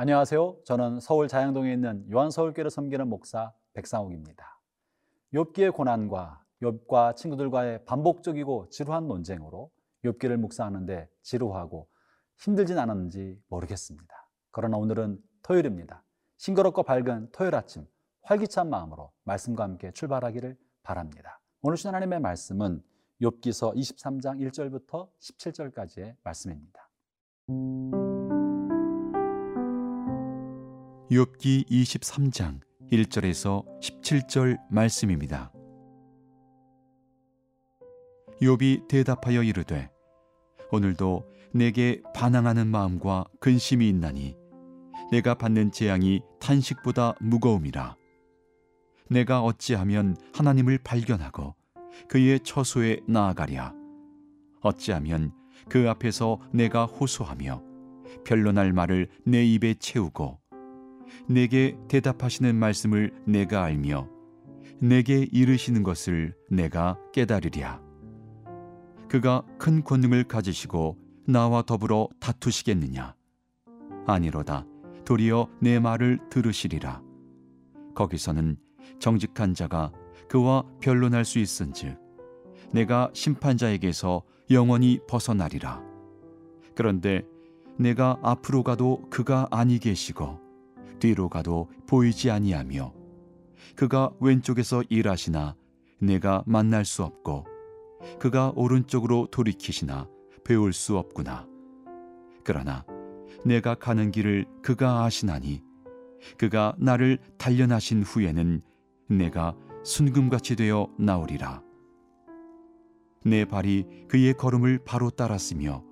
안녕하세요. 저는 서울 자양동에 있는 요한서울교를 섬기는 목사 백상욱입니다. 욥기의 고난과 욥과 친구들과의 반복적이고 지루한 논쟁으로 욥기를 묵상하는데 지루하고 힘들진 않았는지 모르겠습니다. 그러나 오늘은 토요일입니다. 싱그럽고 밝은 토요일 아침 활기찬 마음으로 말씀과 함께 출발하기를 바랍니다. 오늘 주신 하나님의 말씀은 욥기서 23장 1절부터 17절까지의 말씀입니다. 욥기 23장 1절에서 17절 말씀입니다. 욥이 대답하여 이르되 오늘도 내게 반항하는 마음과 근심이 있나니 내가 받는 재앙이 탄식보다 무거움이라 내가 어찌하면 하나님을 발견하고 그의 처소에 나아가랴 어찌하면 그 앞에서 내가 호소하며 변론할 말을 내 입에 채우고 내게 대답하시는 말씀을 내가 알며 내게 이르시는 것을 내가 깨달으랴. 그가 큰 권능을 가지시고 나와 더불어 다투시겠느냐? 아니로다. 도리어 내 말을 들으시리라. 거기서는 정직한 자가 그와 변론할 수 있은즉 내가 심판자에게서 영원히 벗어나리라. 그런데 내가 앞으로 가도 그가 아니 계시고 뒤로 가도 보이지 아니하며 그가 왼쪽에서 일하시나 내가 만날 수 없고 그가 오른쪽으로 돌이키시나 배울 수 없구나. 그러나 내가 가는 길을 그가 아시나니 그가 나를 단련하신 후에는 내가 순금같이 되어 나오리라. 내 발이 그의 걸음을 바로 따랐으며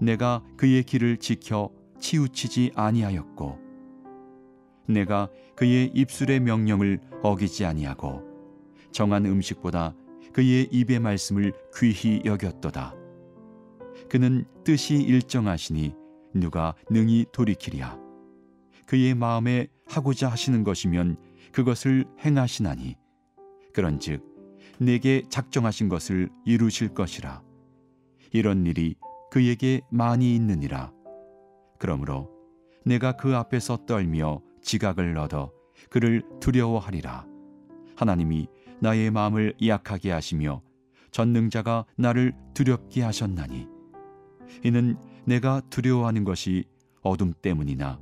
내가 그의 길을 지켜 치우치지 아니하였고 내가 그의 입술의 명령을 어기지 아니하고 정한 음식보다 그의 입의 말씀을 귀히 여겼도다. 그는 뜻이 일정하시니 누가 능히 돌이키랴. 그의 마음에 하고자 하시는 것이면 그것을 행하시나니 그런즉 내게 작정하신 것을 이루실 것이라. 이런 일이 그에게 많이 있느니라. 그러므로 내가 그 앞에서 떨며 지각을 얻어 그를 두려워하리라. 하나님이 나의 마음을 약하게 하시며 전능자가 나를 두렵게 하셨나니 이는 내가 두려워하는 것이 어둠 때문이나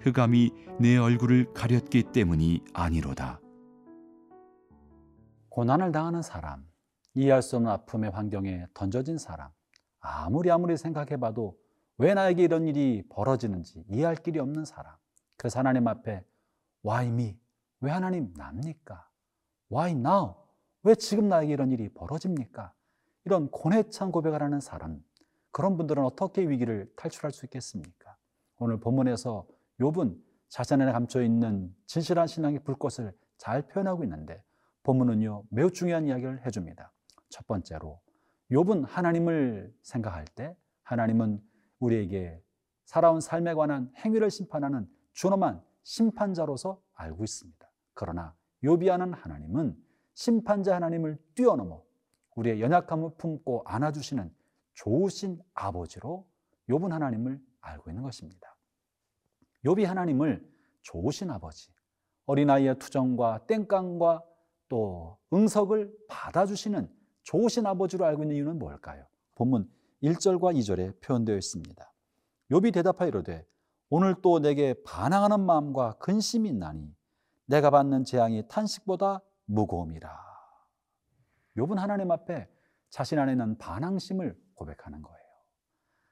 흑암이 내 얼굴을 가렸기 때문이 아니로다. 고난을 당하는 사람, 이해할 수 없는 아픔의 환경에 던져진 사람, 아무리 아무리 생각해봐도 왜 나에게 이런 일이 벌어지는지 이해할 길이 없는 사람. 그래서 하나님 앞에 Why me? 왜 하나님 납니까? Why now? 왜 지금 나에게 이런 일이 벌어집니까? 이런 고뇌찬 고백을 하는 사람, 그런 분들은 어떻게 위기를 탈출할 수 있겠습니까? 오늘 본문에서 욥은 자신 안에 감춰 있는 진실한 신앙의 불꽃을 잘 표현하고 있는데 본문은요 매우 중요한 이야기를 해줍니다. 첫 번째로 욥은 하나님을 생각할 때 하나님은 우리에게 살아온 삶에 관한 행위를 심판하는 준엄한 심판자로서 알고 있습니다. 그러나 요비하는 하나님은 심판자 하나님을 뛰어넘어 우리의 연약함을 품고 안아주시는 좋으신 아버지로 욥은 하나님을 알고 있는 것입니다. 욥이 하나님을 좋으신 아버지, 어린아이의 투정과 땡깡과 또 응석을 받아주시는 좋으신 아버지로 알고 있는 이유는 뭘까요? 본문 1절과 2절에 표현되어 있습니다. 욥이 대답하여 이르되 오늘 또 내게 반항하는 마음과 근심이 있나니 내가 받는 재앙이 탄식보다 무거움이라. 욥은 하나님 앞에 자신 안에 있는 반항심을 고백하는 거예요.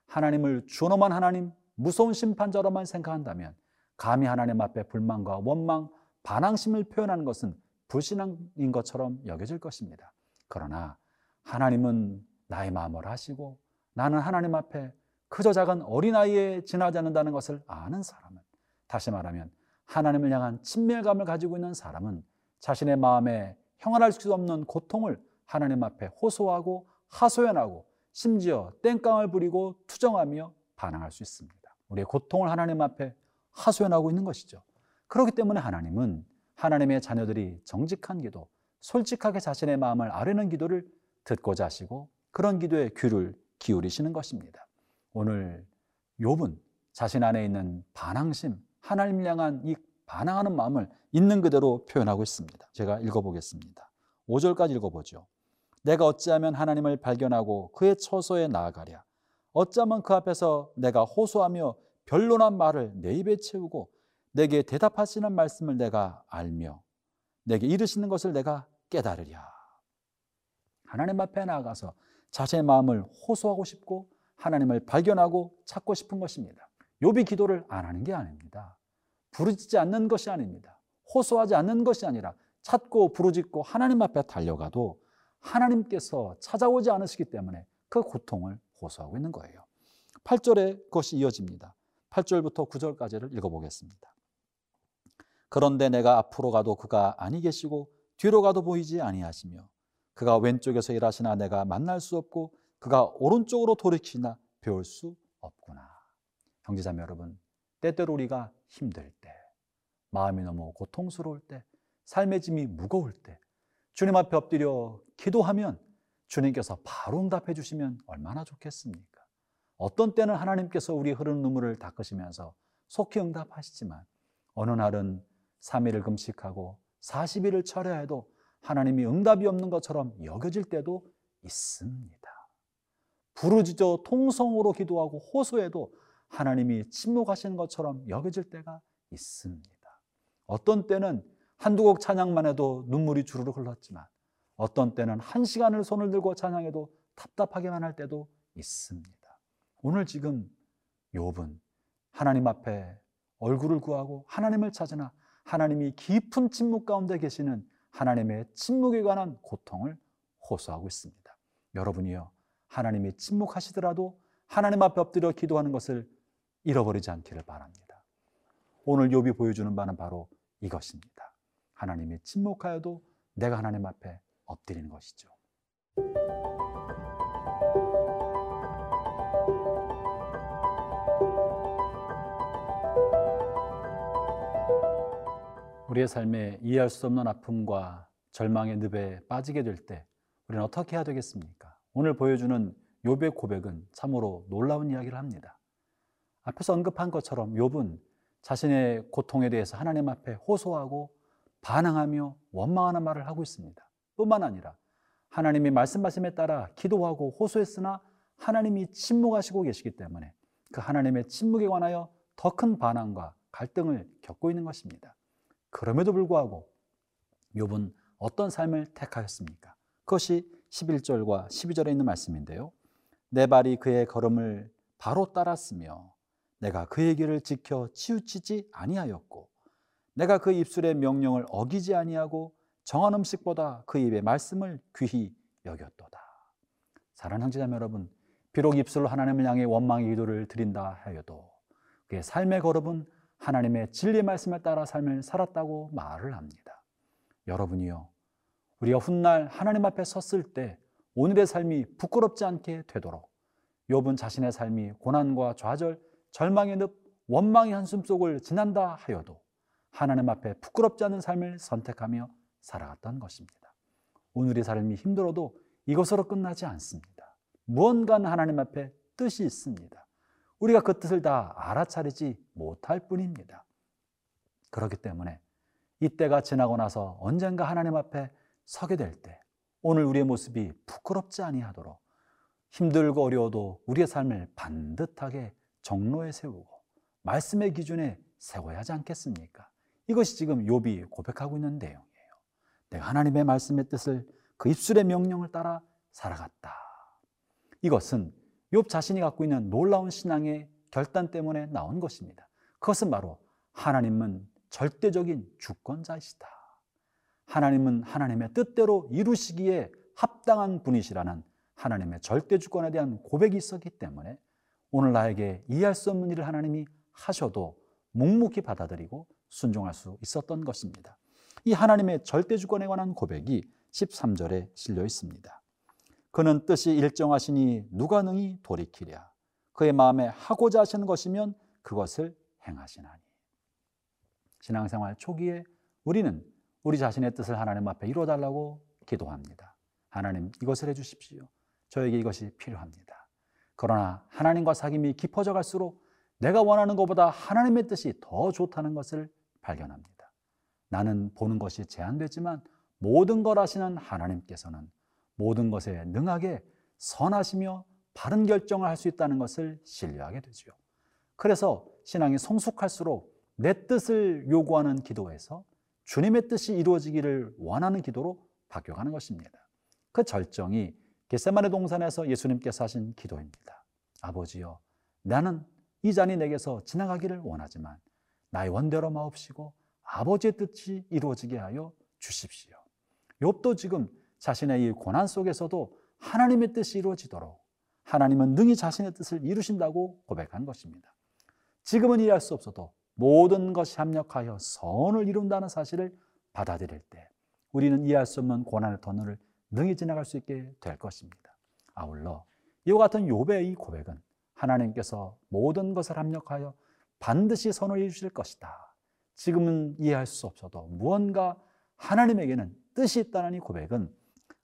하나님을 준엄한 하나님, 무서운 심판자로만 생각한다면 감히 하나님 앞에 불만과 원망, 반항심을 표현하는 것은 불신앙인 것처럼 여겨질 것입니다. 그러나 하나님은 나의 마음을 하시고 나는 하나님 앞에 그저 작은 어린아이에 지나지 않는다는 것을 아는 사람은 다시 말하면 하나님을 향한 친밀감을 가지고 있는 사람은 자신의 마음에 형언할 수 없는 고통을 하나님 앞에 호소하고 하소연하고 심지어 땡깡을 부리고 투정하며 반항할 수 있습니다. 우리의 고통을 하나님 앞에 하소연하고 있는 것이죠. 그렇기 때문에 하나님은 하나님의 자녀들이 정직한 기도, 솔직하게 자신의 마음을 아뢰는 기도를 듣고자 하시고 그런 기도에 귀를 기울이시는 것입니다. 오늘 욥은 자신 안에 있는 반항심, 하나님 향한 이 반항하는 마음을 있는 그대로 표현하고 있습니다. 제가 읽어보겠습니다. 5절까지 읽어보죠. 내가 어찌하면 하나님을 발견하고 그의 처소에 나아가랴. 어쩌면 그 앞에서 내가 호소하며 변론한 말을 내 입에 채우고 내게 대답하시는 말씀을 내가 알며 내게 이르시는 것을 내가 깨달으랴. 하나님 앞에 나아가서 자신의 마음을 호소하고 싶고 하나님을 발견하고 찾고 싶은 것입니다. 욥이 기도를 안 하는 게 아닙니다. 부르짖지 않는 것이 아닙니다. 호소하지 않는 것이 아니라 찾고 부르짖고 하나님 앞에 달려가도 하나님께서 찾아오지 않으시기 때문에 그 고통을 호소하고 있는 거예요. 8절에 그것이 이어집니다. 8절부터 9절까지를 읽어보겠습니다. 그런데 내가 앞으로 가도 그가 아니 계시고 뒤로 가도 보이지 아니하시며 그가 왼쪽에서 일하시나 내가 만날 수 없고 그가 오른쪽으로 돌이키나 배울 수 없구나. 형제자매 여러분, 때때로 우리가 힘들 때, 마음이 너무 고통스러울 때, 삶의 짐이 무거울 때, 주님 앞에 엎드려 기도하면 주님께서 바로 응답해 주시면 얼마나 좋겠습니까? 어떤 때는 하나님께서 우리 흐르는 눈물을 닦으시면서 속히 응답하시지만 어느 날은 3일을 금식하고 40일을 철회해도 하나님이 응답이 없는 것처럼 여겨질 때도 있습니다. 부르짖어 통성으로 기도하고 호소해도 하나님이 침묵하시는 것처럼 여겨질 때가 있습니다. 어떤 때는 한두 곡 찬양만 해도 눈물이 주르르 흘렀지만 어떤 때는 한 시간을 손을 들고 찬양해도 답답하게만 할 때도 있습니다. 오늘 지금 욥은 하나님 앞에 얼굴을 구하고 하나님을 찾으나 하나님이 깊은 침묵 가운데 계시는 하나님의 침묵에 관한 고통을 호소하고 있습니다. 여러분이요 하나님이 침묵하시더라도 하나님 앞에 엎드려 기도하는 것을 잃어버리지 않기를 바랍니다. 오늘 욥이 보여주는 바는 바로 이것입니다. 하나님이 침묵하여도 내가 하나님 앞에 엎드리는 것이죠. 우리의 삶에 이해할 수 없는 아픔과 절망의 늪에 빠지게 될 때 우리는 어떻게 해야 되겠습니까? 오늘 보여주는 욥의 고백은 참으로 놀라운 이야기를 합니다. 앞에서 언급한 것처럼 욥은 자신의 고통에 대해서 하나님 앞에 호소하고 반항하며 원망하는 말을 하고 있습니다. 뿐만 아니라 하나님이 말씀하심에 따라 기도하고 호소했으나 하나님이 침묵하시고 계시기 때문에 그 하나님의 침묵에 관하여 더 큰 반항과 갈등을 겪고 있는 것입니다. 그럼에도 불구하고 욥은 어떤 삶을 택하였습니까? 그것이 11절과 12절에 있는 말씀인데요. 내 발이 그의 걸음을 바로 따랐으며 내가 그의 길을 지켜 치우치지 아니하였고 내가 그 입술의 명령을 어기지 아니하고 정한 음식보다 그 입의 말씀을 귀히 여겼도다. 사랑하는 형제자매 여러분, 비록 입술로 하나님을 향해 원망의 기도를 드린다 하여도 그의 삶의 걸음은 하나님의 진리 말씀에 따라 삶을 살았다고 말을 합니다. 여러분이요. 우리가 훗날 하나님 앞에 섰을 때 오늘의 삶이 부끄럽지 않게 되도록 욥은 자신의 삶이 고난과 좌절, 절망의 늪, 원망의 한숨 속을 지난다 하여도 하나님 앞에 부끄럽지 않은 삶을 선택하며 살아갔던 것입니다. 오늘의 삶이 힘들어도 이것으로 끝나지 않습니다. 무언가는 하나님 앞에 뜻이 있습니다. 우리가 그 뜻을 다 알아차리지 못할 뿐입니다. 그렇기 때문에 이때가 지나고 나서 언젠가 하나님 앞에 서게 될 때 오늘 우리의 모습이 부끄럽지 아니하도록 힘들고 어려워도 우리의 삶을 반듯하게 정로에 세우고 말씀의 기준에 세워야 하지 않겠습니까? 이것이 지금 욥이 고백하고 있는 내용이에요. 내가 하나님의 말씀의 뜻을 그 입술의 명령을 따라 살아갔다. 이것은 욥 자신이 갖고 있는 놀라운 신앙의 결단 때문에 나온 것입니다. 그것은 바로 하나님은 절대적인 주권자이시다. 하나님은 하나님의 뜻대로 이루시기에 합당한 분이시라는 하나님의 절대 주권에 대한 고백이 있었기 때문에 오늘 나에게 이해할 수 없는 일을 하나님이 하셔도 묵묵히 받아들이고 순종할 수 있었던 것입니다. 이 하나님의 절대 주권에 관한 고백이 13절에 실려 있습니다. 그는 뜻이 일정하시니 누가 능히 돌이키랴. 그의 마음에 하고자 하시는 것이면 그것을 행하시나니. 신앙생활 초기에 우리는 우리 자신의 뜻을 하나님 앞에 이루어달라고 기도합니다. 하나님 이것을 해주십시오. 저에게 이것이 필요합니다. 그러나 하나님과 사귐이 깊어져 갈수록 내가 원하는 것보다 하나님의 뜻이 더 좋다는 것을 발견합니다. 나는 보는 것이 제한되지만 모든 걸 아시는 하나님께서는 모든 것에 능하게 선하시며 바른 결정을 할 수 있다는 것을 신뢰하게 되죠. 그래서 신앙이 성숙할수록 내 뜻을 요구하는 기도에서 주님의 뜻이 이루어지기를 원하는 기도로 바뀌어가는 것입니다. 그 절정이 겟세마네 동산에서 예수님께서 하신 기도입니다. 아버지여, 나는 이 잔이 내게서 지나가기를 원하지만 나의 원대로 마옵시고 아버지의 뜻이 이루어지게 하여 주십시오. 욥도 지금 자신의 이 고난 속에서도 하나님의 뜻이 이루어지도록 하나님은 능히 자신의 뜻을 이루신다고 고백한 것입니다. 지금은 이해할 수 없어도 모든 것이 합력하여 선을 이룬다는 사실을 받아들일 때 우리는 이해할 수 없는 고난의 터널을 능히 지나갈 수 있게 될 것입니다. 아울러 이와 같은 이 고백은 하나님께서 모든 것을 합력하여 반드시 선을 이루실 것이다. 지금은 이해할 수 없어도 무언가 하나님에게는 뜻이 있다는 이 고백은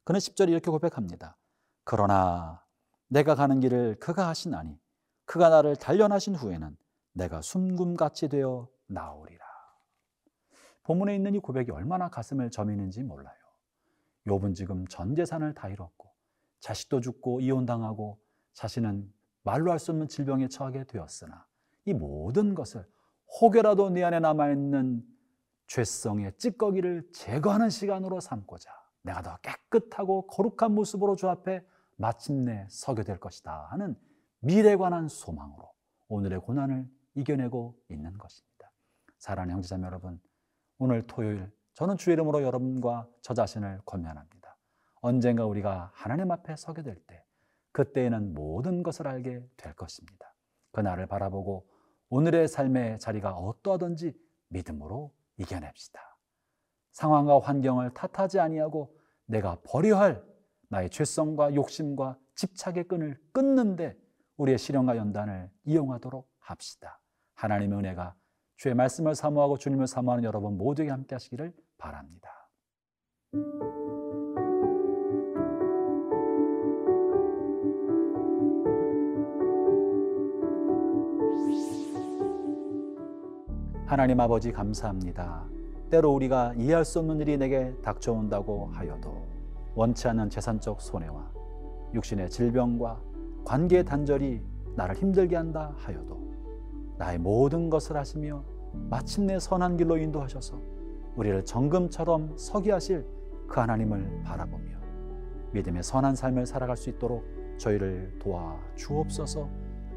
그는 10절에 이렇게 고백합니다. 그러나 내가 가는 길을 그가 하시나니 그가 나를 단련하신 후에는 내가 숨금같이 되어 나오리라. 본문에 있는 이 고백이 얼마나 가슴을 저미는지 몰라요. 욥은 지금 전 재산을 다 잃었고 자식도 죽고 이혼당하고 자신은 말로 할 수 없는 질병에 처하게 되었으나 이 모든 것을 혹여라도 내 안에 남아있는 죄성의 찌꺼기를 제거하는 시간으로 삼고자 내가 더 깨끗하고 거룩한 모습으로 주 앞에 마침내 서게 될 것이다 하는 미래에 관한 소망으로 오늘의 고난을 이겨내고 있는 것입니다. 사랑하는 형제자매 여러분, 오늘 토요일 저는 주의 이름으로 여러분과 저 자신을 권면합니다. 언젠가 우리가 하나님 앞에 서게 될 때, 그때에는 모든 것을 알게 될 것입니다. 그날을 바라보고 오늘의 삶의 자리가 어떠하든지 믿음으로 이겨냅시다. 상황과 환경을 탓하지 아니하고 내가 버려야 할 나의 죄성과 욕심과 집착의 끈을 끊는데 우리의 실현과 연단을 이용하도록 합시다. 하나님의 은혜가 주의 말씀을 사모하고 주님을 사모하는 여러분 모두에게 함께 하시기를 바랍니다. 하나님 아버지 감사합니다. 때로 우리가 이해할 수 없는 일이 내게 닥쳐온다고 하여도 원치 않는 재산적 손해와 육신의 질병과 관계의 단절이 나를 힘들게 한다 하여도 나의 모든 것을 하시며 마침내 선한 길로 인도하셔서 우리를 정금처럼 서게 하실 그 하나님을 바라보며 믿음의 선한 삶을 살아갈 수 있도록 저희를 도와 주옵소서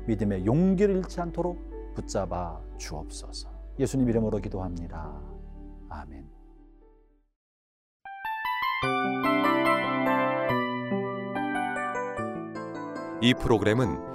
믿음의 용기를 잃지 않도록 붙잡아 주옵소서 예수님 이름으로 기도합니다. 아멘. 이 프로그램은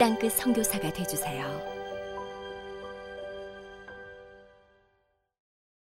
땅끝 선교사가 되주세요.